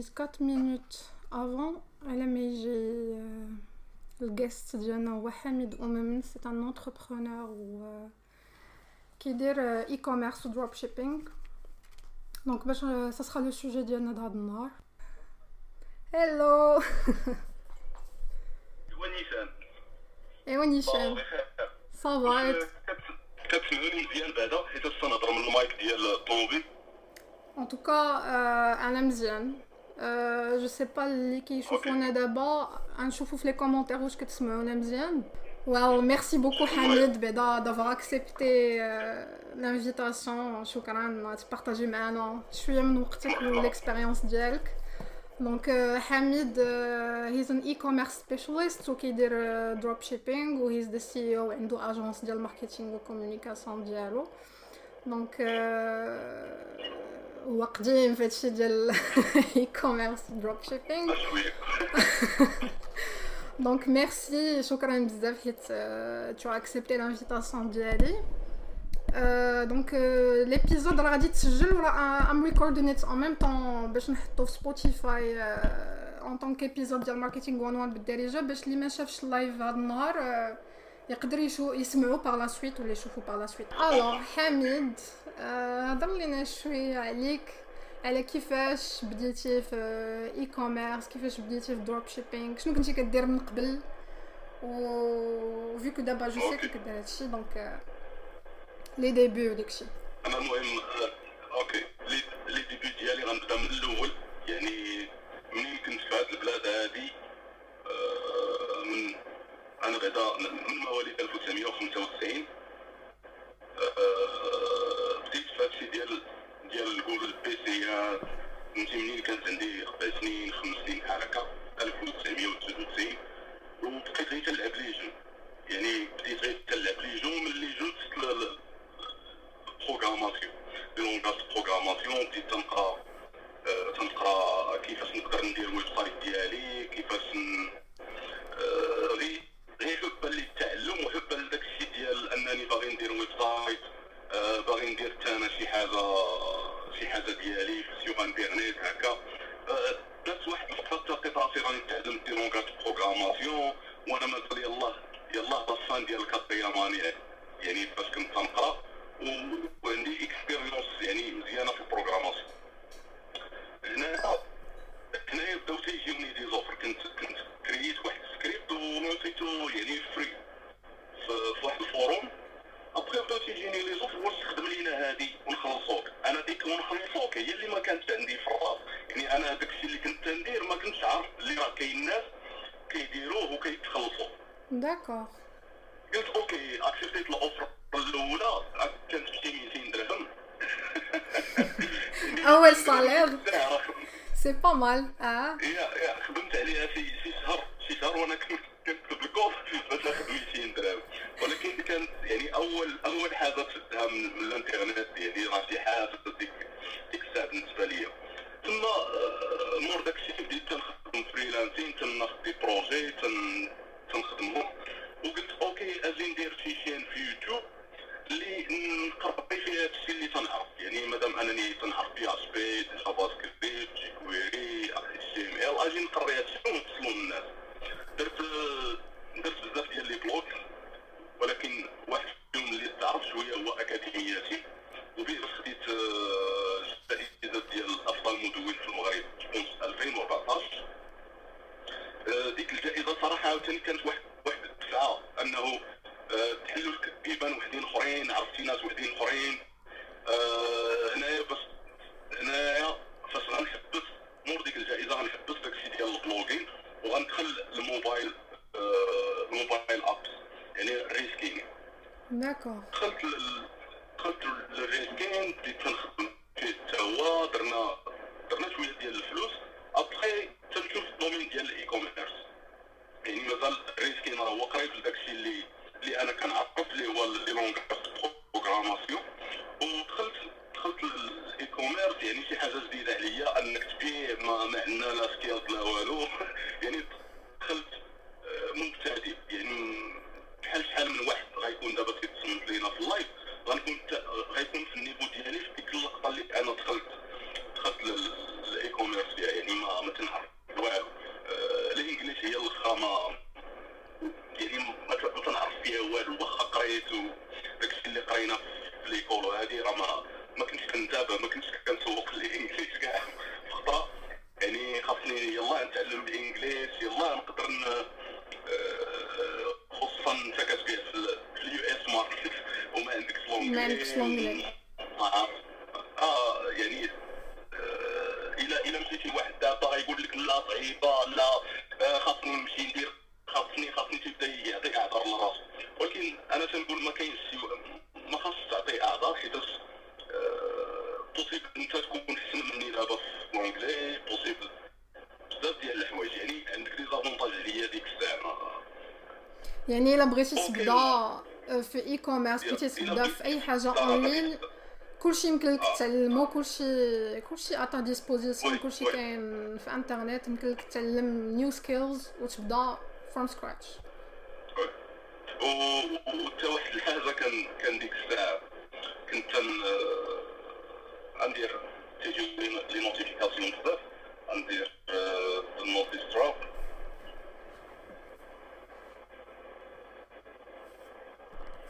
disons 4 minutes avant على ما يجي ال guest ديالنا هو حميد أمم c'est un entrepreneur و كيدير e-commerce و dropshipping donc باش ça sera le sujet ديالنا دهاد النهار hello ايوا نيشان ايوا نيشان ça va كتسمعوني مزيان بعدا حيت تنهضر من المايك ديال الطوموبيل en tout cas أنا مزيان je sais pas اللي كيشوفونا دابا غنشوفو في les commentaires واش كتسمعونا مزيان wow merci beaucoup حميد بعدا d'avoir accepté l'invitation شكرا تبارطاجي معنا شوية من وقتك وال expérience ديالك donc حميد he's an e-commerce specialist وكيدير dropshipping و he's the CEO عنده agence ديال marketing و communication ديالو donc هو قديم في هادشي ديال e-commerce dropshipping donc merci شكرا بزاف حيت t'as accepté l'invitation ديالي donc l'épisode راه غادي تسجل ولا I'm recording it en même temps باش نحطو في Spotify en tant qu'épisode ديال marketing 101 بالدارجه باش اللي ما شافش ال live هذا النهار يقدر يشو يسمعوا par la suite ولا يشوفوا par la suite alors حميد هضر لينا شوية عليك على كيفاش بديتي في e-commerce كيفاش بديتي في dropshipping شنو كنتي كدير من قبل و فيكو دابا جو سي كدير هادشي donc les débuts وداكشي أنا المهم OK les débuts ديالي غنبدا من الأول يعني منين كنت في هاد البلاد هادي من أنا بعدا من مواليد 1995 بديت في هادشي ديال ديال نقول البيسيات فهمتي منين كانت عندي أربع سنين خمس سنين بحال هكا 1999 وبقيت غير تلعب les jeux. يعني بديت غير تلعب les jeux من les jeux programmation langage programmation بديت تنقرا تنقرا كيفاش نقدر ندير ويب سايت ديالي كيفاش بغيتي. تبدا آه، في e-commerce بغيتي تبدا في أي حاجة اونلاين كلشي يمكن لك تعلمو كلشي كلشي à ta disposition كلشي. كاين في انترنت يمكن لك تعلم new skills وتبدأ from scratch وحتى واحد الحاجة كان كان ديك الساعة. كنت غندير تيجيو les notifications بزاف. غندير النوتيس دروب كيف دير آه كان كنت نهضر على على الاي كوميرس بالنسبة لباي بال باي بال كان كانوا تيجيوني سيلز وليميتاو ليا الاكونت يعني خاصني نهضر معاهم بالونجلي باش انهم يحلوا لي هذيك الليميتيشن وأنا ما عارفش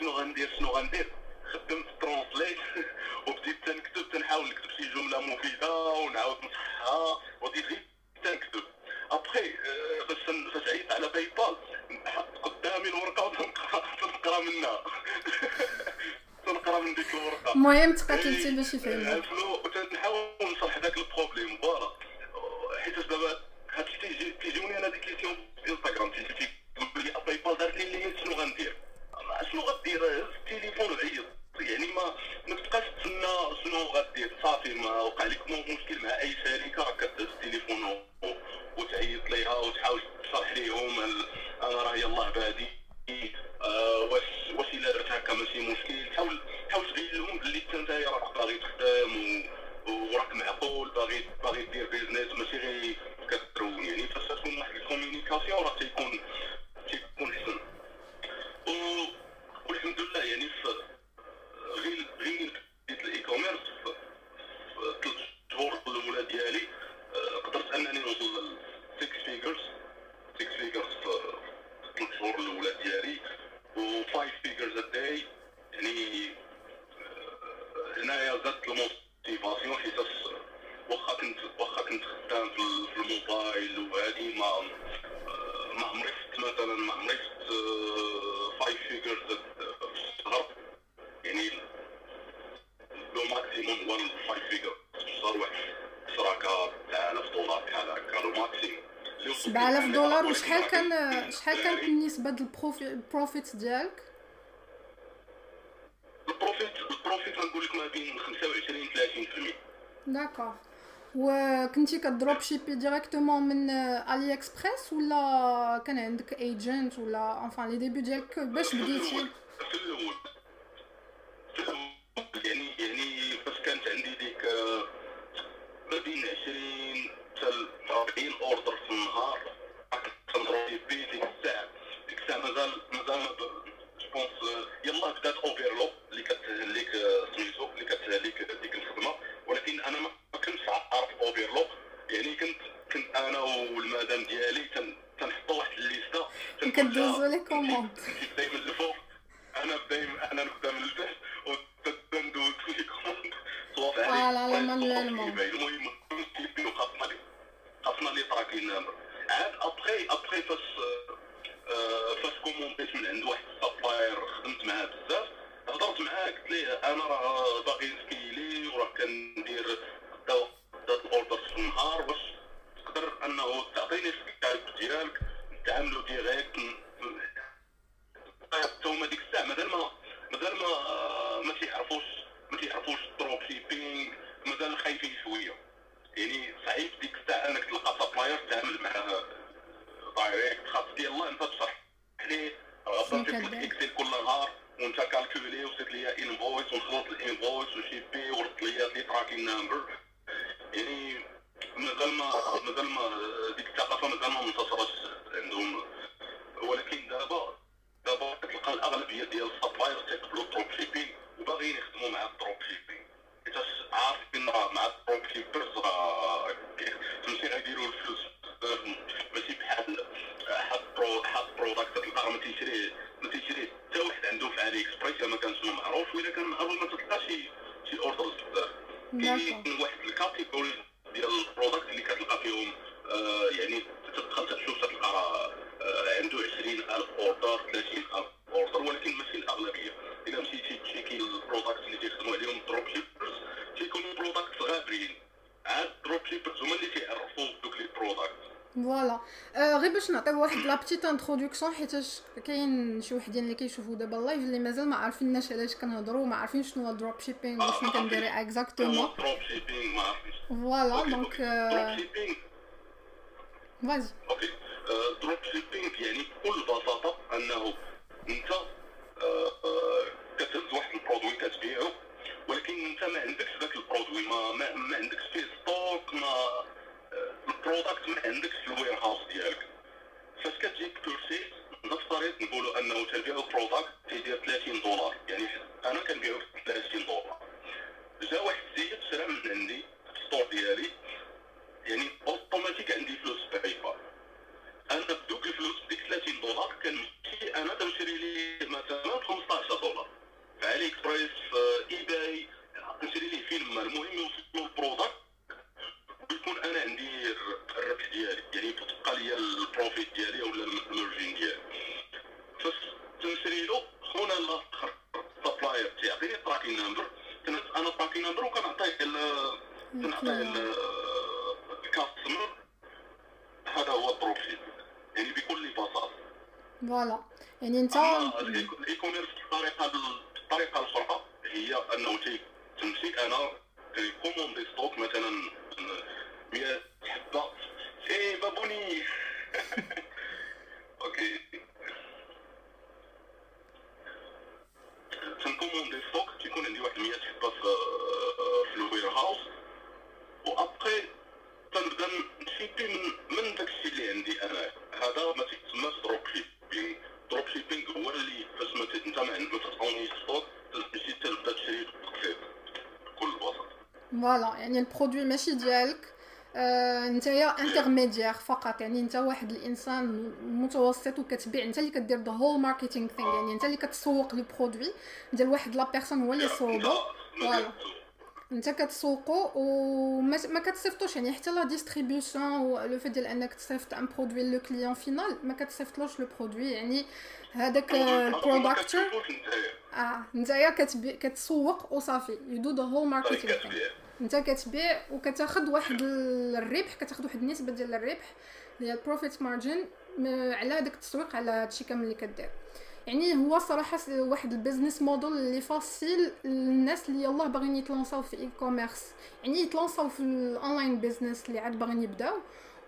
شنو غندير شنو غندير؟ خدمت translate وبديت تنكتب تنحاول نكتب شي جملة مفيدة ونعاود نصحها وبديت غير تنكتب. ابخي تن- فاش عيطت على PayPal حط قدامي الورقة وتنقرأ تنقرأ منها. تنقرأ من ديك الورقة. المهم تقاتلتي باش يفهموا عرفلو تنحاول نصلح داك ال problème. voilà. حيت دابا هاد تيجي تيجيوني أنا ديك question في انستغرام تيجي تيقول لي PayPal دارت لي شنو غندير؟ ما شنو غدير؟ هز التليفون وعيط يعني ما ما تبقاش تسنى شنو غدير. صافي ما وقع لك مشكل مع أي شركة راك كدز التليفون وتعيط ليها وتحاول تشرح ليهم أنا راه يلاه بادي آه، واش واش إلا درت هكا ماشي مشكل. حاول حاول تبين لهم بلي أنت راك باغي تخدم وراك معقول باغي باغي دير business ماشي غير كترون. يعني فاش تكون واحد ال communication راه تيكون تيكون حسن. والحمد لله يعني في غير غير ال e-commerce في ثلاث شهور الاولى ديالي قدرت انني نوصل ل 6 figures 6 figures في ثلاث شهور الاولى ديالي و 5 figures day يعني هنايا زادت ال motivation حيتاش واخا كنت واخا كنت خدام في ال- في الموبايل وهادي ما ما عمري مثلا ما عمري 5 figures في الشهر يعني le maximum هو 5 figure في الشهر واحد 10 9000 دولار maximum. 7000 دولار؟ وشحال كان شحال كانت النسبة ديال ال profi- ال profit ديالك؟ ال profit ال profit غنقول لك ما بين 25 30% d'accord وكنتي ك dropshipper directement من AliExpress ولا كان عندك agent ولا enfin les débuts ديالك باش في بديتي؟ في الأول. shipping مازال خايفين شوية. يعني صعيب ديك الساعة أنك تلقى supplier تعامل معاه direct خاص ديال الله أنت تشرح ليه غادي تكتب كدير؟ Excel كل نهار وأنت calculer وصيفط ليا invoice ونخلص ال invoice و shipper ورد ليا les tracking number يعني مازال ما مازال ما ديك الثقافه مازال ما منتشرش عندهم. ولكن دابا دابا كتلقى الأغلبية ديال ال suppliers تيقبلوا ال dropshipping وباغيين يخدموا مع ال dropshipping عارفين راه مع راه فهمتي غيديروا الفلوس ماشي بحال حد برو حد product تلقاه ما تيشريه ما تيشريه حتى واحد عنده في AliExpress الا ما كانش معروف والا كان معروف ما تلقاش شي orders بزاف كاين واحد ال category ديال ال product اللي كتلقى فيهم آه يعني تدخل تشوف تلقى آه عنده 20000 order 30000 order ولكن ماشي الاغلبيه الا مشيتي checker ال product اللي عليهم ال dropshippers تيكونوا product غابرين عاد ال dropshippers هما اللي تيعرفوا دوك les product voilà غير باش نعطيو واحد la petite introduction حيتاش كاين شي وحدين اللي كيشوفوا دابا ال live اللي مازال ما عارفيناش علاش كنهضروا ما عارفين شنو هو ال dropshipping وشنو كندير exactement voilà donc drop shipping vas-y OK dropshipping يعني بكل بساطة أنه انت كتهز واحد ال produit كتبيعو ولكن انت ما عندكش ذاك ال produit ما ما, ما عندكش فيه stock ما ال product ما عندكش في ال warehouse ديالك. فاش كتجيك purchase نفترض نقولوا أنه تنبيعو product تيدير 30 دولار يعني أنا كنبيعو ب 30 دولار. جا واحد السيد شرا من عندي في ال store ديالي يعني اوتوماتيك عندي فلوس PayPal أنا بدوك الفلوس بديك 30 دولار كنمشي أنا تنشري لي مثلا ب 15 دولار. في AliExpress في eBay نشري ليه فيلم المهم يوصل له ال product ويكون أنا عندي الربح ديالي يعني تبقى ليا ال profit ديالي ولا ال margin ديالي. فاش تنشري له خونا الآخر ال supplier تيعطيني ال tracking number أنا ال tracking number وكنعطيه كنعطيه ال customer هذا هو ال dropship يعني بكل بساطه voilà. يعني انت ال e-commerce بالطريقة بالطريقة الاخرى هي أنه تي تمشي أنا نكوموندي stock مثلا 100 حبه اي بابوني okay تنكوموندي stock تيكون عندي واحد 100 حبه في في ال warehouse وابخي تنبدا نشيبي من من داكشي اللي عندي أنا هذا ما تيتسماش dropshipping dropshipping هو اللي فاش ما ت- انت ما عندك ما تتعونيش stock تمشي تبدا تشري بالتقسيط بكل بساطه voilà يعني ال produit ماشي ديالك آه نتايا intermédiaire فقط يعني انت واحد الإنسان متوسط وكتبيع انت اللي كدير the whole marketing thing يعني انت اللي كتسوق le produit ديال واحد la personne هو اللي يصوبو voilà. انت كتسوقو وما ما كتصيفطوش يعني حتى la distribution le fait ديال انك تصيفط un produit le client final ما كتصيفطلوش le produit يعني هذاك ال producteur آه نتايا كتسوق وصافي you do the whole marketing thing انت كتبيع وكتاخذ واحد الربح كتاخذ واحد النسبة ديال الربح اللي هي ال profit margin على داك التسويق على هادشي كامل اللي كدير. يعني هو صراحة واحد ال business model اللي facile للناس اللي يلاه باغيين يتلونساو في e-commerce يعني يتلونساو في ال online business اللي عاد باغيين يبداو.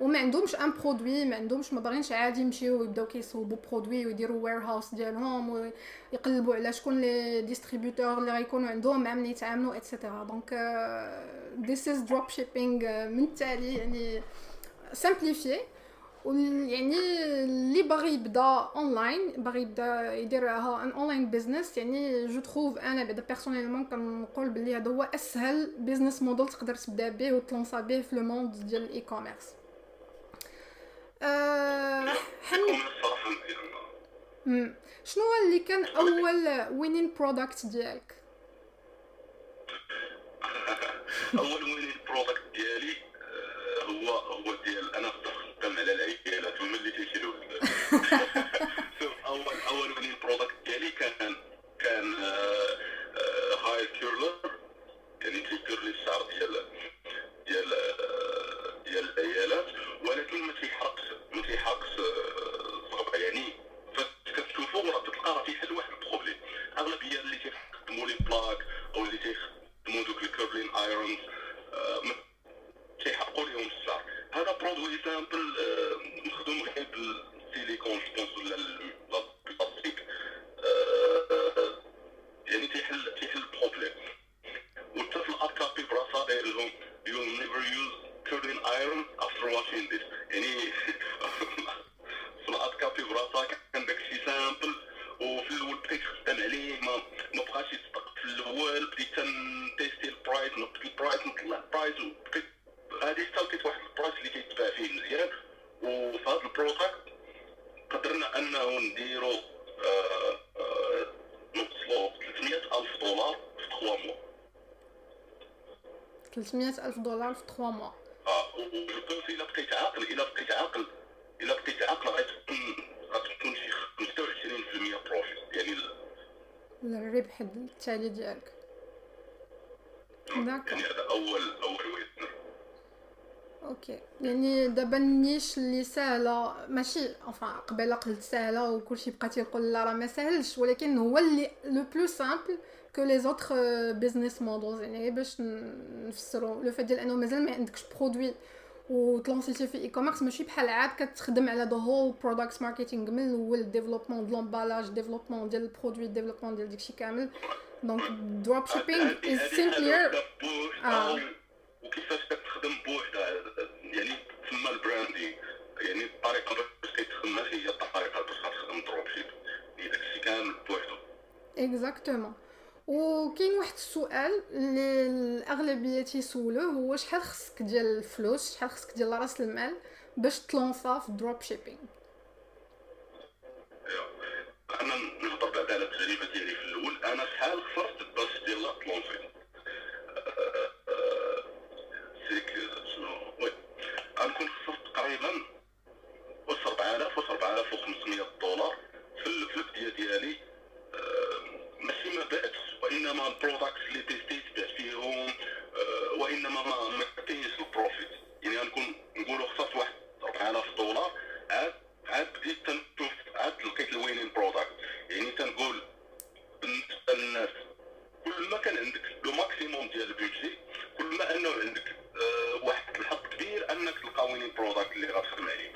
وما عندهمش un produit ما عندهمش ما باغينش عادي يمشيو ويبداو كيصوبوا produit ويديروا warehouse ديالهم ويقلبوا على شكون les distributeurs اللي غيكونوا عندهم مع من يتعاملوا et cetera donc this is dropshipping من التالي يعني simplifié يعني اللي باغي يبدا اونلاين باغي يبدا يدير un online business يعني je trouve أنا بعدا personnellement كنقول بلي هذا هو اسهل business model تقدر تبدا به وتلونسا به في le monde ديال ال e-commerce مزيان مم. شنو اللي كان أول winning product ديالك أول winning product ديالي آه، هو هو ديال أنا خدام على العيالات هما اللي تيشريو أول أول winning product ديالي كان كان hair curler يعني تيكير لي الشعر ديال plaque أو اللي تيخدموا دوك ال curling irons تيحرقوا لهم الشعر هذا produit simple آه، مخدوم غير بالسيليكون je pense ولا 300 ألف دولار في 3 mois آه و je pense الا بقيت عاقل الا بقيت عاقل الا بقيت عاقل غتكون غتكون شي 25% profit يعني الربح التالي ديالك. d'accord يعني هذا أول يعني دابا ال niche اللي ساهلة ماشي enfin قبيلة قلت ساهلة وكلشي بقيتي تقول لا راه ما ساهلش ولكن هو اللي le plus simple que les autres business models يعني باش نفسروا le fait ديال انه مازال ما عندكش produit وتلونسيتي في e-commerce ماشي بحال عاد كتخدم على the whole product marketing من الأول développement de l'emballage développement ديال ال produit développement ديال داكشي كامل. donc dropshipping is simpler آه. وكيفاش كتخدم بوحدها يعني تسمى ال branding يعني الطريقة باش كيتخدم ماشي هي الطريقة باش غتخدم dropship يعني داكشي كامل بوحدو. exactement وكاين واحد السؤال اللي الأغلبية تيسولوه هو شحال خصك ديال الفلوس شحال خصك ديال رأس المال باش تلونسا في ال dropshipping أنا نهضر بعدا على التجربة ديالي في الأول. أنا شحال خسرت باش ديال تلونسي سيك شنو وي أنا كنت خسرت تقريبا واش 4000 واش 4500 دولار في ال- في البدايه ديالي آه، ماشي ما بعتش وإنما ال products اللي تيستيت بعت فيهم آه، وإنما ما ما كاينش ال profit. يعني غنكون نقولوا خسرت واحد 4000 دولار عاد عاد بديت تنشوف عاد لقيت ال winning product يعني تنقول بالنسبة للناس كل ما كان عندك le maximum ديال ال budget كل ما أنه عندك آه، واحد الحظ كبير أنك تلقى وينين برودكت اللي غتخدم عليه.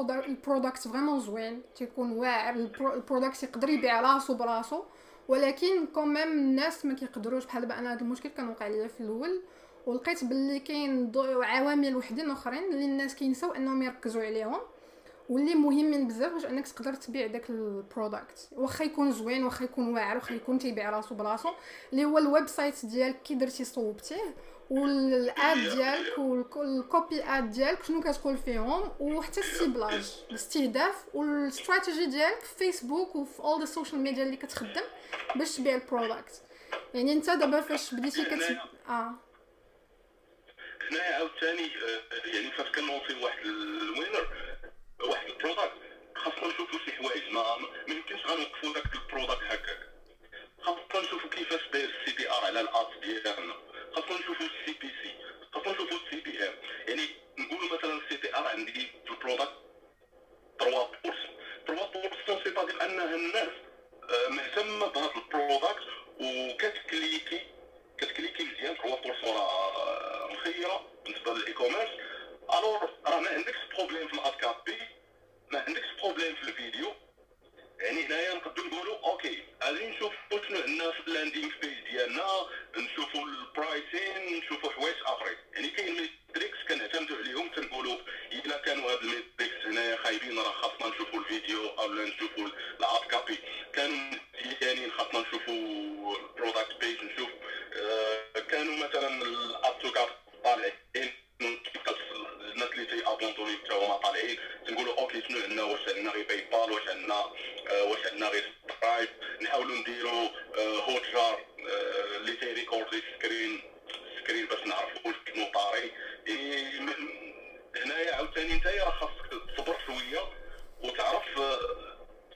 ال product vraiment زوين تيكون واعر ال pro- ال product يقدر يبيع راسو براسو ولكن quand même الناس ما كيقدروش بحال دابا أنا هذا المشكل كان وقع ليا في الأول ولقيت باللي كاين عوامل وحدين أخرين اللي الناس كينساو أنهم يركزوا عليهم واللي مهمين بزاف باش أنك تقدر تبيع داك ال product واخا يكون زوين واخا يكون واعر واخا يكون تيبيع راسو براسو اللي هو ال website ديالك كي درتي صوبتيه وال ad ديالك وال copy ad ديالك شنو كتقول فيهم؟ وحتى ال ciblage الاستهداف والاستراتيجي ديالك في فيسبوك وفي all ال social media اللي كتخدم باش تبيع ال product يعني انت دابا فاش بديتي كت آه. هنايا عاوتاني آه، يعني فاش كنوصي واحد ال winner واحد ال product خاصنا نشوفوا شي حوايج ما ما يمكنش غنوقفوا داك ال product هكاك. خاصنا نشوفوا كيفاش داير ال CPR على ال ads ديالنا. نشوفوا ال CPC نشوفوا ال CPM يعني نقولوا مثلا ال CPR عندي في ال product 3 3 سي بادير انها الناس مهتمه بهذا البرودكت وكتكليكي كتكليكي مزيان 3 راه مخيره بالنسبة للاي الور راه ما عندكش في الاد كابي ما عندكش في الفيديو يعني هنايا نقدروا نقولوا أوكي غادي نشوفوا شنو عندنا في اللاندينغ بيج ديالنا نشوفوا البرايسين نشوفوا حوايج آخرين. يعني كاين ميتريكس كنعتمدوا عليهم تنقولوا إلا كانوا هاد ال metrics هنايا خايبين راه خاصنا نشوفوا الفيديو أو نشوفوا ال ad copy كانوا مزيانين خاصنا نشوفوا ال product page نشوف آه، مثلا ال add to cart طالعين. الناس اللي تي ابونطوني حتى هما طالعين تنقولوا OK شنو عندنا واش عندنا غير PayPal واش عندنا واش عندنا غير Stripe نحاولوا نديروا Hotjar اللي تيريكوردي screen screen باش نعرفوا شنو طاري هنايا عاوتاني نتايا راه خاصك تصبر شوية وتعرف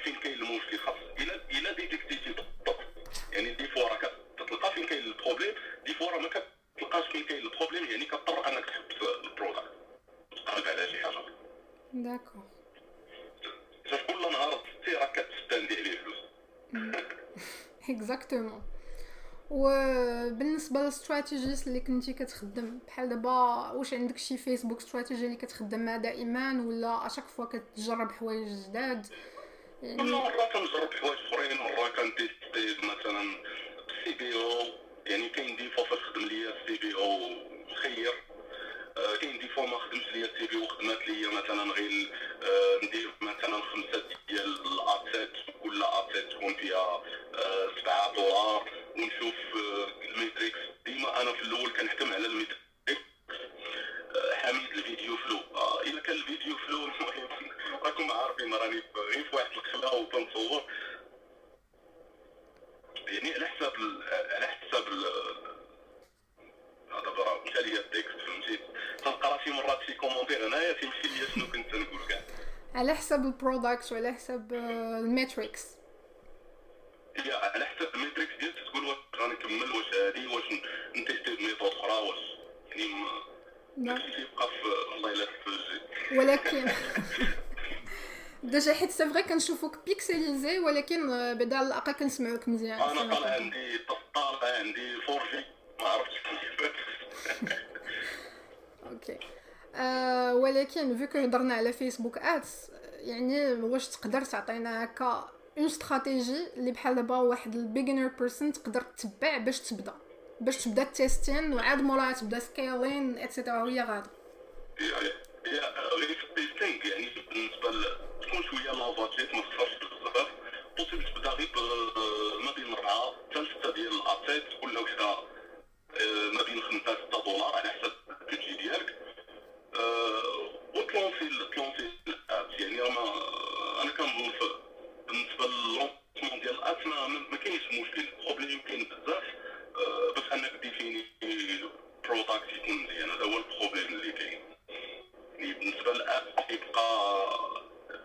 فين كاين المشكل خاص الا الا ديتيكتيتي بالضبط يعني des fois راه كتلقى فين كاين ال problème des fois راه ما كتلقاش فين كاين ال problème يعني كضطر انك تحبس ال product تقلب على شي حاجة d'accord. كل نهار تي راك كتستاندي عليه فلوس exactement وبالنسبه لل strategies اللي كنتي كتخدم بحال دابا واش عندك شي Facebook strategy اللي كتخدمها دائما ولا à chaque fois كتجرب حوايج جداد؟ كل يعني مرة كنجرب حوايج أخرين مرة كنتيستي مثلا ال CBO يعني كاين des fois فاش خدم ليا ال CBO خير آه، كاين des fois ما خدمش ليا ال CBO خدمات ليا مثلا غير آه، ندير مثلا خمسة ديال الاتسيت كل اتسيت تكون فيها آه، سبعة دولار. ونشوف آه، الميتريكس. ديما أنا في الأول كنحكم على الميتريكس. حميد الفيديو فلو. إلا كان الفيديو فلو راكم عارفين راني غير في واحد الخلا وكنصور يعني على حساب على حساب هذا برا مشى ليا التكست. راسي مرات شي كومونتير هنايا تيمشي ليا شنو كنت نقول كاع. على حسب البرودكت وعلى حسب آه، الميتريكس. على حساب الميتريكس ديالك تقول واش غنكمل واش هادي واش نتيستي بميثود أخرى واش يعني داكشي تيبقى في الله في الجي. ولكن ديجا حيت سي فري كنشوفوك بيكسيليزي ولكن آه، بعدا على الأقل كنسمعوك مزيان. أنا طالع. عندي طالع عندي فورجي ما عرفتش كيفاش OK آه ولكن فيكو هضرنا على Facebook ads يعني واش تقدر تعطينا هكا une stratégie اللي بحال دابا واحد ال beginner person تقدر تتبع باش تبدا باش تبدا testing وعاد موراها تبدا scaling et cetera وهي غادا هي هي غير في ال testing يعني بالنسبة تكون شوية لافاتشيت ما تخسرش بزاف possible تبدا غير ما بين 4 حتى 6 ديال الاتيت كل وحده آه، ما بين 5 6 دولار على حسب البيجي ديالك. وتلونسي تلونسي ال ads يعني راه أنا كنظن بالنسبة لل lancement ديال ال ads ما, كاينش مشكل ال problème كاين بزاف. آه، باش أنك ديفيني product يكون مزيان هذا هو ال problème اللي كاين. يعني بالنسبة للاب كيبقى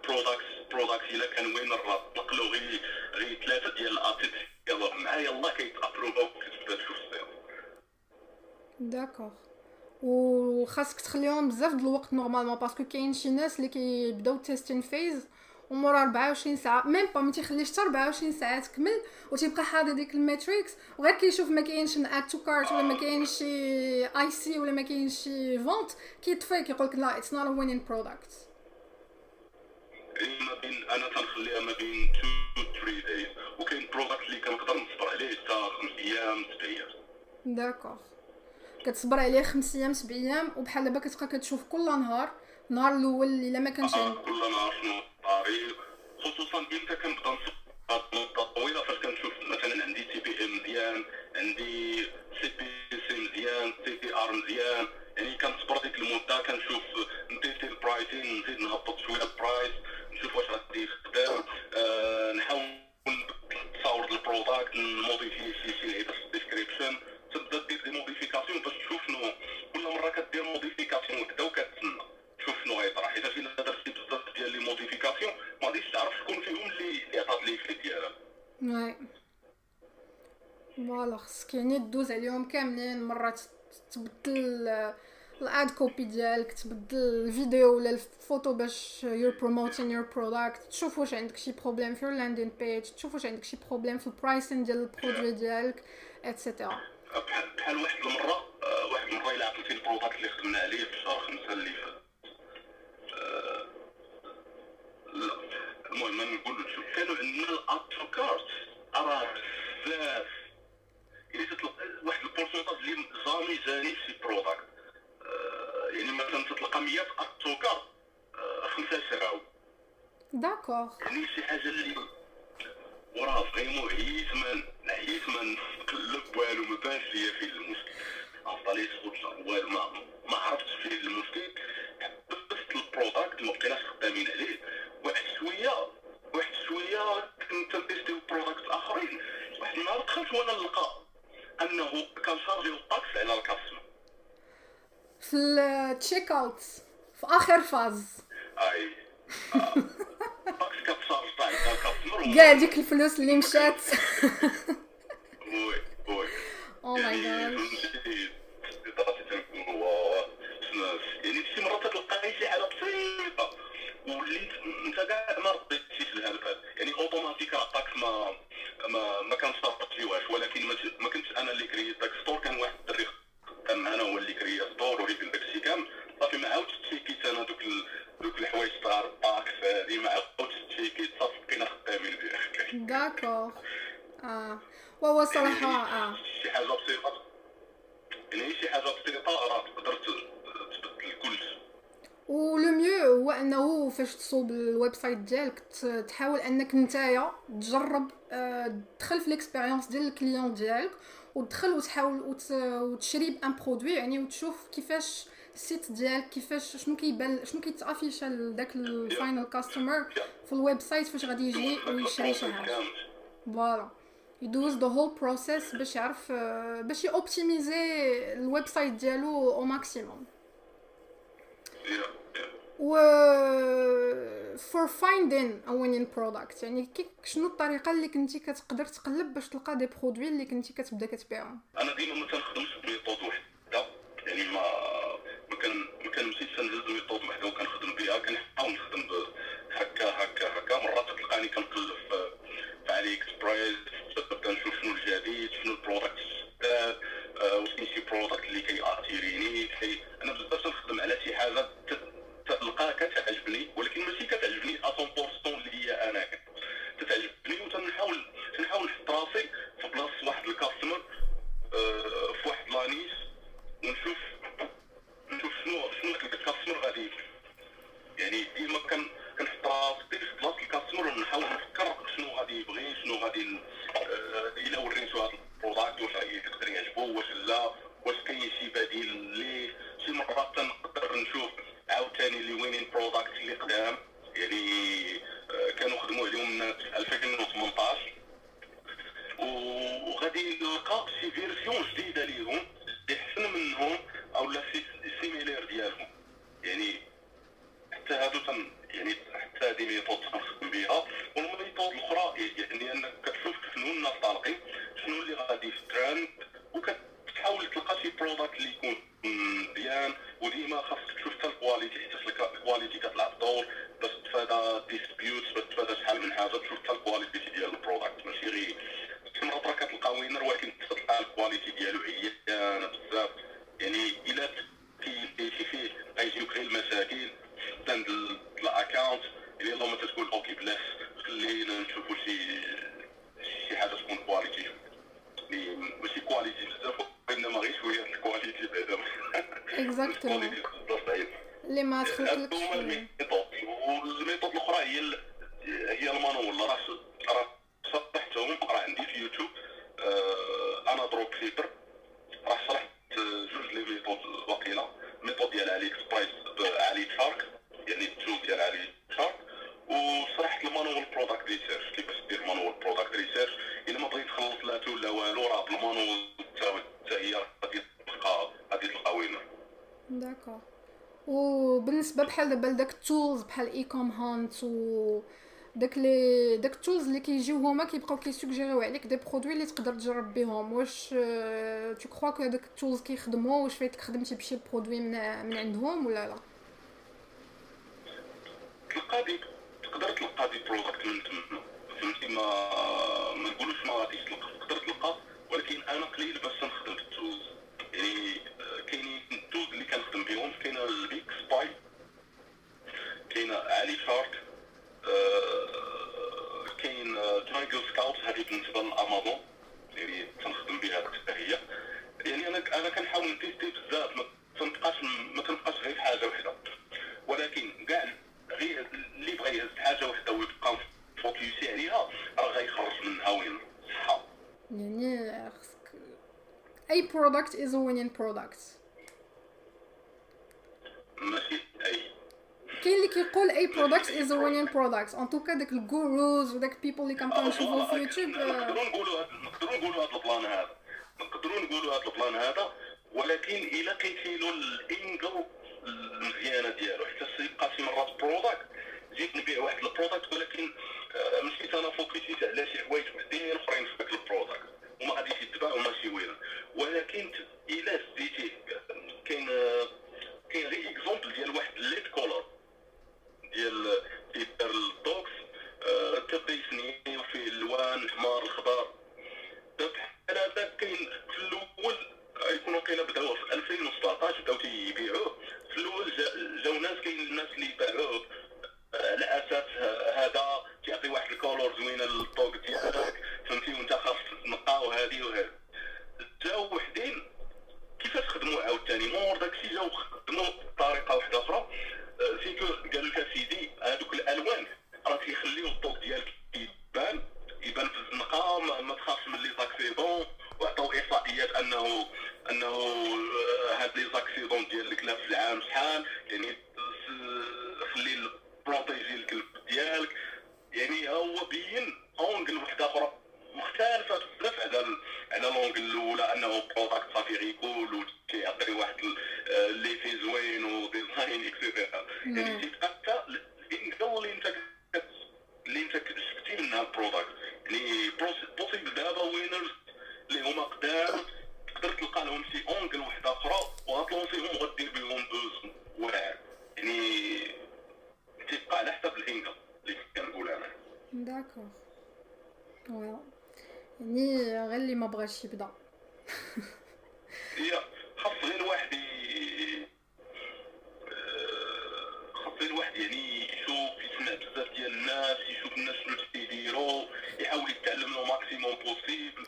برودكت برودكت إلا كان وين الراب نقلو غير غير ثلاثة ديال الابيت يلا مع يلا كيتابروفا وكتبدا تشوف السير داكوغ وخاصك تخليهم بزاف د الوقت نورمالمون باسكو كاين شي ناس اللي كيبداو تيستين فيز ومورا 24 ساعة ميم با ما تيخليش حتى 24 ساعة تكمل وتيبقى حاضر ديك الماتريكس وغير كيشوف ما كاينش اد تو كارت ولا ما كاينش شي اي سي ولا ما كاينش شي فونت كيطفي كيقول لك لا it's not a winning product ما بين أنا تنخليها ما بين 2 3 days وكاين product اللي كنقدر نصبر عليه حتى 5 أيام 6 أيام. d'accord كتصبر عليه خمس أيام سبع أيام وبحال دابا كتبقى كتشوف كل نهار النهار الأول إلا ما كانش آه، كل نهار شنو طاري خصوصا إمتى كنبدا المده طويلة فاش كنشوف مثلا عندي CPM مزيان عندي CPC مزيان CPR مزيان يعني كنصبر ديك المدة كنشوف نتيستي ال pricing نزيد نهبط شوية ال price نشوف واش غادي يخدم آه نحاول تصاور ال product نموديفي شي شي لعيبه في ال description modification باش تشوف شنو كل مرة كدير modification وحده وكتسنى. تشوف شنو غيطرح حيت الا درتي بزاف ديال les modifications ما غاديش تعرف شكون فيهم اللي اللي عطات لي في ديالها. واي voilà خصك يعني دوز عليهم كاملين. مرة ت- تبدل ال ad copy ديالك تبدل الفيديو ولا الفوتو باش you're promoting your product تشوف واش عندك شي problème في ال landing page تشوف واش عندك شي problème في ال pricing ديال ال produit ديالك et cetera بحال بحال واحد المرة؟ آه، واحد المرة الا عطيتي ال product اللي خدمنا عليه في شهر خمسة اللي فات. آه، لا. المهم نقول شوف كانوا عندنا الابتو كارت راه بزاف. يعني تطلق واحد البورسونتاج اللي زامي جاني في برودكت آه، يعني مثلا تطلق 100 ابتو كارت خمسة شراو داكوغ يعني شي حاجة اللي وراه فريمون عييت ما عييت ما نقلب والو ما بانش ليا فين المشكل انستاليت والو ما ما عرفتش فيه المشكل حبست ال product ما بقيناش خدامين عليه. واحد شوية واحد شوية كنت نتيستيو product آخرين. واحد النهار دخلت وأنا نلقى أنه كنشارجيو ال tax على ال customer. في ال checkout في آخر phase. أي. ال tax كتشارج تاع ال customer. كاع ديك الفلوس اللي مشات. oui oui أو ماي يعني جاد فهمتي دراسي تنكون هو شنو- يعني شي مرات تلقاي شي حاجة بسيطه وليت انت كاع ما رديتيش لهذا الباب يعني automatique ال tax ما ما ما كنستارتيوهاش ولكن ما كنتش أنا اللي كريت داك store كان واحد الدري كان أنا هو اللي كريا store وريت داك الشيء كامل صافي ما عاودتش تشيكيت أنا دوك ال- دوك الحوايج تاع ال tax هادي ما عاودتش تشيكيت صافي بقينا خدامين بها d'accord آه وهو صراحة آه شي حاجة بسيطة. يعني شي حاجة بسيطة راه تقدر تبدل كلشي و le mieux هو أنه فاش تصوب ال website ديالك تحاول أنك نتايا تجرب آه، تدخل في l'expérience ديال ال client ديالك وتدخل وتحاول وت... وتشري ب un produit يعني وتشوف كيفاش ال site ديالك كيفاش شنو كيبان شنو كيتافيشا لداك ال final customer في ال website فاش غادي يجي ويشري شي حاجة. voilà. يدوز the whole process باش يعرف باش يوبتيميزي ال website ديالو au maximum و finding a winning product. يعني شنو الطريقة اللي كنتي كتقدر تقلب باش تلقى des produits اللي كنتي كتبدا كتبيعهم؟ أنا ديما ما كنخدمش ب method وحده يعني ما ما كان ما كنمشيش نهز method وحده وكنخدم بها. كنحاول نخدم هكا هكا هكا. مرات تلقاني كنقلب في علي اكسبريس نبدا نشوف شنو الجديد شنو ال product الجداد آه، واش كاين شي برودكت اللي كياتيريني كي أنا بزاف تنخدم على شي حاجة ت- تلقاها كتعجبني ولكن ماشي كتعجبني 100% اللي هي أنا. تتعجبني وتنحاول تنحاول نحط راسي في بلاصة واحد ال customer آه، في واحد لانيش ونشوف exactement ال quality بزاف ضعيف اللي ما هادو دخلتلكش هما في- ال method وال method الاخرى هي ال- هي ال manual راه ش- راه شرحتهم راه عندي في يوتيوب آه، أنا dropshipper راه شرحت آه، جوج les méthodes واقيلا method ديال علي اكسبريس AliShark يعني ال tool ديال AliShark وشرحت ال manual product research كيفاش دير manual product research الا ما بغيت تخلص لا tool لا والو راه بال manual حتى هي غادي تلقى غادي تلقى winner d'accord وبالنسبه بحال دابا لداك ال tools بحال Ecomhunt و داك لي داك ال tools اللي كيجيو هما كيبقاو كيسوجيريو عليك des produits اللي تقدر تجرب بهم واش tu crois que داك ال tools كيخدموا واش فايتك خدمتي بشي produit من من عندهم ولا لا؟ تلقى دي تقدر تلقى des product من تما فهمتي؟ ما ما نقولوش ما غاديش تلقى تقدر تلقى ولكن أنا قليل باش نخدم بال tools. يعني كاينة AliShark آه، كاين Jungle Scout هذه بالنسبة لامازون يعني تنخدم بها حتى هي يعني أنا أنا كنحاول نتيستي بزاف ما تنبقاش ما تنبقاش غير حاجة وحدة. ولكن كاع غير اللي بغى يهز حاجة وحدة ويبقى فوكيوسي عليها راه غيخرج منها win؟ صحة. يعني خصك أي product is a winning product ماشي اي كاين اللي كيقول any product is a winning product en tout cas داك ال gurus وداك people اللي كنبقاو في يوتيوب نقدروا نقولوا نقدروا نقولوا هاد ال plan هذا. نقدروا نقولوا هاد ال plan هذا. ولكن الا كيشيلوا الانجل المزيانة ديالو؟ حتى يبقى شي مرات برودكت جيت نبيع واحد البرودكت ولكن آه، مشيت أنا فوكسيت على شي حوايج وحدين أخرين في ذاك البرودكت وما غاديش يتباع وماشي وين ولكن الا شديتيه كاين آه، كاين غير اكزومبل ديال واحد الليد كولر ديال تيدار الدوكس آه، تبدا يسنيو فيه الالوان الحمار الخضار بحال هذا كاين في الأول آه، يكونوا كاين بداو في 2017 بداو تيبيعوه في الأول جا- جاو ناس كاين الناس اللي باعوه آه، على أساس هذا تيعطي واحد ال couleur زوينه لل dog ديالك. فهمتي؟ وانت خاص تنقى وهذه وهذه. جاو وحدين كيفاش خدموا عاوتاني؟ مور داكشي جاو خدموا بطريقة واحدة أخرى. c'est que قالوا لك سيدي هذوك الألوان راه كيخليو الضوء ديالك يبان يبان في الزنقه ما تخافش من لي زاكسيدون وعطاو إحصائيات انه أنه آه، هاد لي زاكسيدون ديال الكلاب في العام شحال يعني س- خلي البروتيجي الكلب ديالك يعني هو بين اونجل وحده أخرى مختلفة بزاف على ال- على لونجل الاولى انه برودكت صافي غيكول وتيعطي واحد ال- آه، اللي فيه زوين وديزاين اكسيتيرا نعم. يعني تيبقى ال angle اللي انت كت- اللي انت شفتي منها ال product يعني possible دابا winners اللي هما قدام تقدر تلقى لهم شي angle وحده أخرى وغتلونسيهم وغدير بهم buzz واعر يعني تيبقى على حسب ال angle اللي كنقول أنا d'accord oui يعني غير اللي ما بغاش يبدا هي خاص غير واحد ي- آه، خاص غير واحد يعني يشوف يسمع بزاف ديال الناس يشوف الناس شنو تيديروا يحاول يتعلم le maximum possible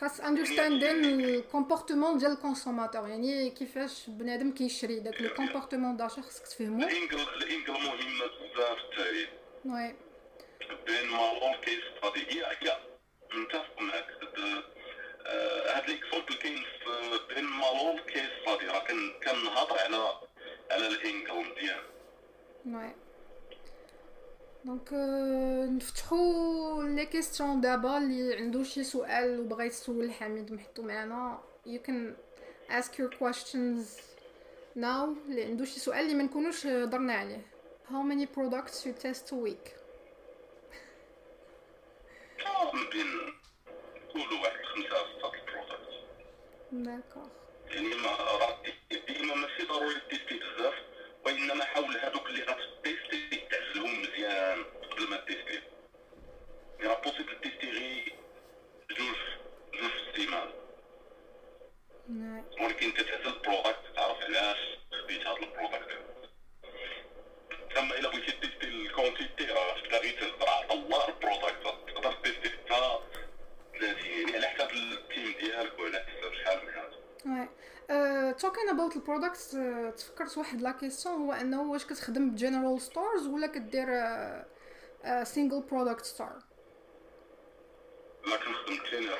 خاص understanding ال comportement ديال ال consommateur يعني كيفاش بنادم كيشري داك le comportement d'achat خصك تفهمو ال angle مهمه بزاف التعليم oui بين مالون case study هي هي متفق معك هاد- هاد l'exemple كاين بين مالون case study راه كنهضر على على ال angle مزيان oui donc euh, نفتحو les questions دابا اللي عنده شي سؤال وبغى يسول حميد محطو معنا can ask your questions now. عنده شي سؤال اللي ما نكونوش هضرنا عليه. How many products you test a week? ما بين نقولوا واحد خمسة ستة d'accord يعني ما ديما ماشي ضروري تيستي بزاف وإنما حاول هذوك اللي غتيستي تعزلهم مزيان قبل ما تيستي. يعني possible تيستي غير جوج جوج في السيمانه ولكن تتعزل ال product تعرف علاش خديت هذا ال product اما الا بغيتي تيستي ال quantité راه غير على الله ال product تقدر تيستي حتى 30 يعني على حساب ال team ديالك وعلى حساب شحال من هذا Ouais. Talking about the products uh, تفكرت واحد la question هو أنه واش كتخدم ب general stores ولا كدير single product store لا كنخدم كلينر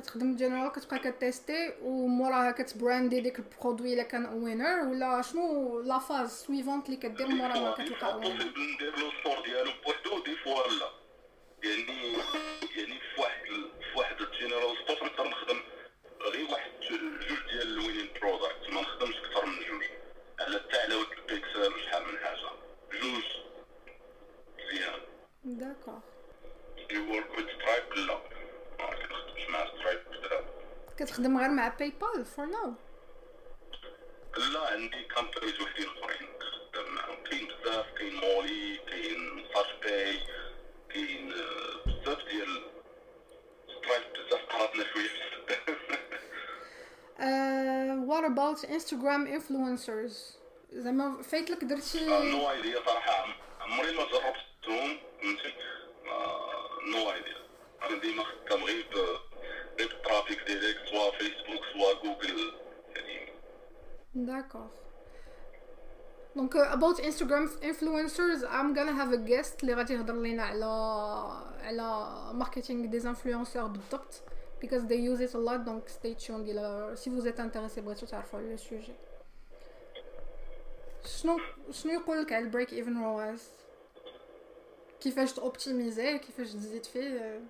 كتخدم جنرال كتبقى كتيستي وموراها كتبراندي ديك ال produit إلا كان winner ولا شنو la phase suivante اللي كدير مورا ما كتلقى winner ندير له store ديالو بوحدو des fois لا يعني يعني في واحد في واحد ال general store نقدر نخدم غير واحد جوج ديال ال winning product ما نخدمش أكثر من جوج. على حتى على ود البيكسل وشحال من حاجة. جوج. مزيان. d'accord you work with Stripe لا ما كنخدمش مع Stripe دابا كتخدم غير مع PayPal for now لا عندي companies وحدين اخرين خدام معاهم كاين بزاف كاين Mollie كاين Sage Pay كاين آه، بزاف ديال Stripe بزاف قراتنا شوية في السد what about Instagram influencers زعما فايت لك درتي no idea صراحة عم- عمري ما جربتهم فهمتي no idea أنا ديما خدام غير ب- غير بالترافيك ديريكت سوا فيسبوك سوا جوجل يعني D'accord. Donc uh, about Instagram influencers, I'm gonna have a guest اللي غادي يهضر لينا على على ماركتينغ دي انفلونسور بالضبط because they use it a lot donc stay tuned إلا si vous êtes intéressé بغيتو تعرفوا على السوجي شنو شنو يقول لك على البريك ايفن رواز كيفاش توبتيميزيه كيفاش تزيد فيه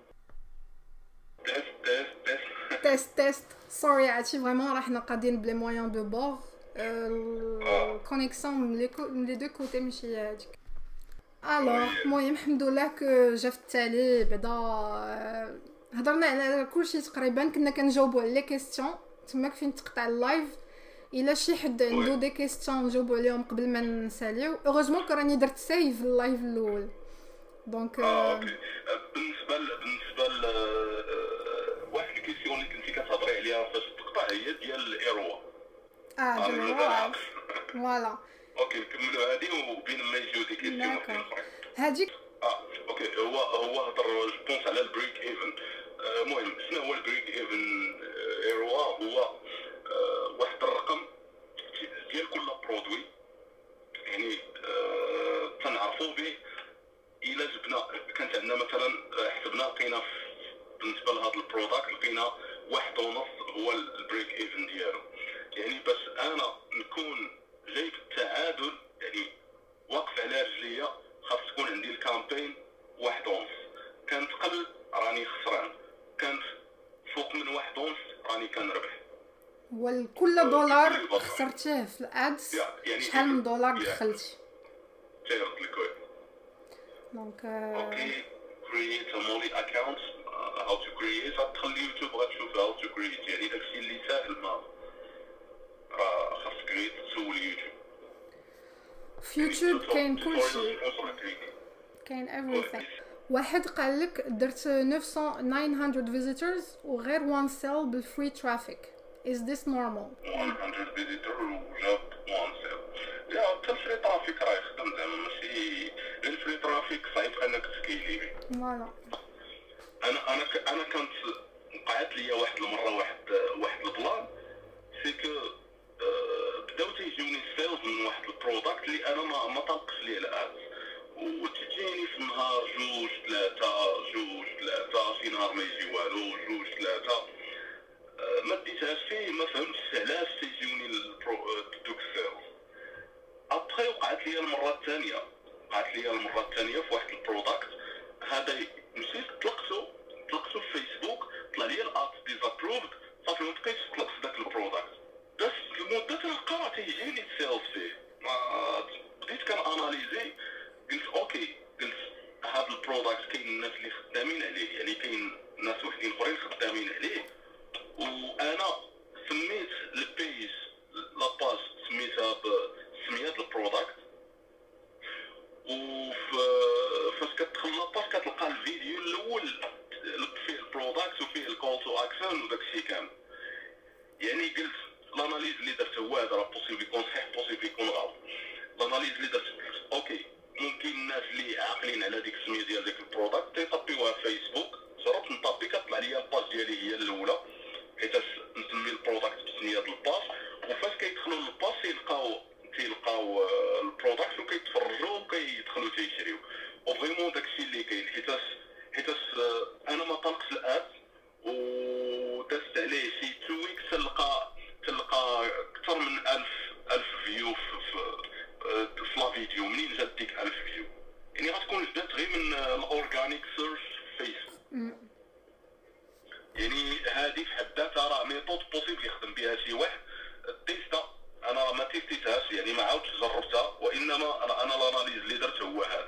test test sorry عرفتي vraiment راه حنا قادين ب les moyens du bord ال connexion من les deux côtés ماشي هاديك alors المهم الحمد لله que جا في التالي بعدا هضرنا على كلشي تقريبا كنا كنجاوبو على les questions تماك فين تقطع ال live الا شي حد عنده. des questions نجاوبو عليهم قبل ما نساليو heureusement que راني درت save ال live الأول donc هي ديال ال ROAS آه آه،. voilà okay نكملوا هذه وبين ما يجيو des questions اخرين هاديك آه okay. هو هو هضر je pense على ال break even. آه، المهم شنو هو ال break even؟ ROAS هو آه، واحد الرقم ديال كل produit. يعني آه، تنعرفوا به إلا جبنا كانت عندنا مثلا آه، حسبنا لقينا بالنسبة لهذا ال product لقينا واحد ونص هو ال break even ديالو. يعني باش أنا نكون جاي في التعادل يعني واقف على رجليا خاص تكون عندي ال campaign واحد ونص. كانت قل راني خسران. كانت فوق من واحد ونص راني كنربح. هو كل دولار خسرتيه في ال ads yeah، يعني شحال من دولار yeah. دخلتي تيرت الكويت donc okay create a Mollie account uh, how to create غتدخل اليوتيوب غتشوف how to create يعني داكشي اللي ساهل ما راه خاصك غير تسول اليوتيوب في يوتيوب كاين كلشي كاين everything واحد قال لك درت 900 900 visitors وغير one sale بال free traffic is this normal? 100 visitor وجاب 1 sale yeah حتى ال free traffic راه يخدم زعما ماشي ال free traffic صعيب انك تسكيلي به voilà أنا أنا أنا كانت وقعت لي واحد المرة واحد واحد ال plan c'est que آه، بداو تيجوني sales من واحد ال product اللي أنا ما ما طلقش ليه ال ads وتجيني في النهار جوج ثلاثة جوج ثلاثة شي نهار ما يجي والو جوج ثلاثة آه، ما ديتهاش فيه ما فهمتش علاش تيجوني آه، دوك ال sales ابخي وقعت لي المرة الثانية. وقعت لي المرة الثانية في واحد ال product هذا مشيت طلقته طلقته في فيسبوك طلع لي ال ad disapproved صافي ما بقيتش نطلق في ذاك ال product بس لمده تلقى تيجيني ال sales فيه ما بديت كناناليزي قلت okay قلت هذا ال product كاين الناس اللي خدامين عليه يعني كاين ناس وحدين اخرين خدامين عليه وأنا سميت ال page la page سميتها بسميات ال product وف فاش كتدخل la page كتلقى الفيديو الأول فيه ال product وفيه ال call to action وداك الشيء كامل. يعني قلت ال analyse اللي درت هو هذا راه possible يكون صحيح possible يكون غلط. ال analyse اللي درت okay ممكن الناس اللي عاقلين على ديك السمية ديال ديك ال product تيطبيوها في فيسبوك. جربت نطبي كطلع لي ال page ديالي هي الأولى حيتاش نسمي ال product بسمية ال page وفاش كيدخلوا لل page تيلقاو تيلقاو آه، ال product وكيتفرجوا وكيدخلوا تيشريو. و vraiment داكشي اللي كاين حيتاش حيتاش آه، أنا ما طلقش ال ad ودازت عليه شي two weeks تلقى تلقى أكثر من 1000 1000 view في في آه، في la vidéo. منين جات ديك 1000 view؟ يعني غتكون جات غير من ال organic search فيسبوك. يعني هذه في حد ذاتها راه method possible يخدم بها شي واحد. تيستا أنا ما تيستيتهاش يعني ما عاودتش جربتها وإنما أنا أنا ال analyse اللي درت هو هذا.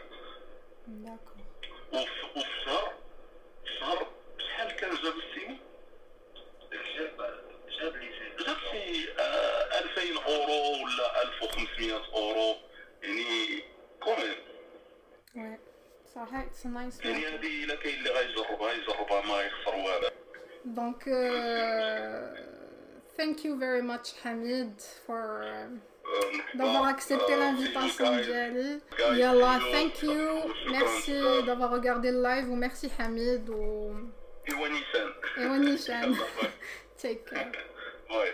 وفي الشهر الشهر شحال كان جاب السيمي؟ جاب جاب لي جاب شي آه، 2000 أورو ولا 1500 أورو. يعني كومين oui صراحة it's nice يعني هذه إلا كاين اللي غيجربها يجربها ما يخسر والو. donc Thank you very much, Hamid, for euh, d'avoir accepté l'invitation d'y aller. يلاه, thank you. Merci d'avoir regardé le live ou merci Hamid ou... Ewanishan. Ewanishan. Take care. Ouais,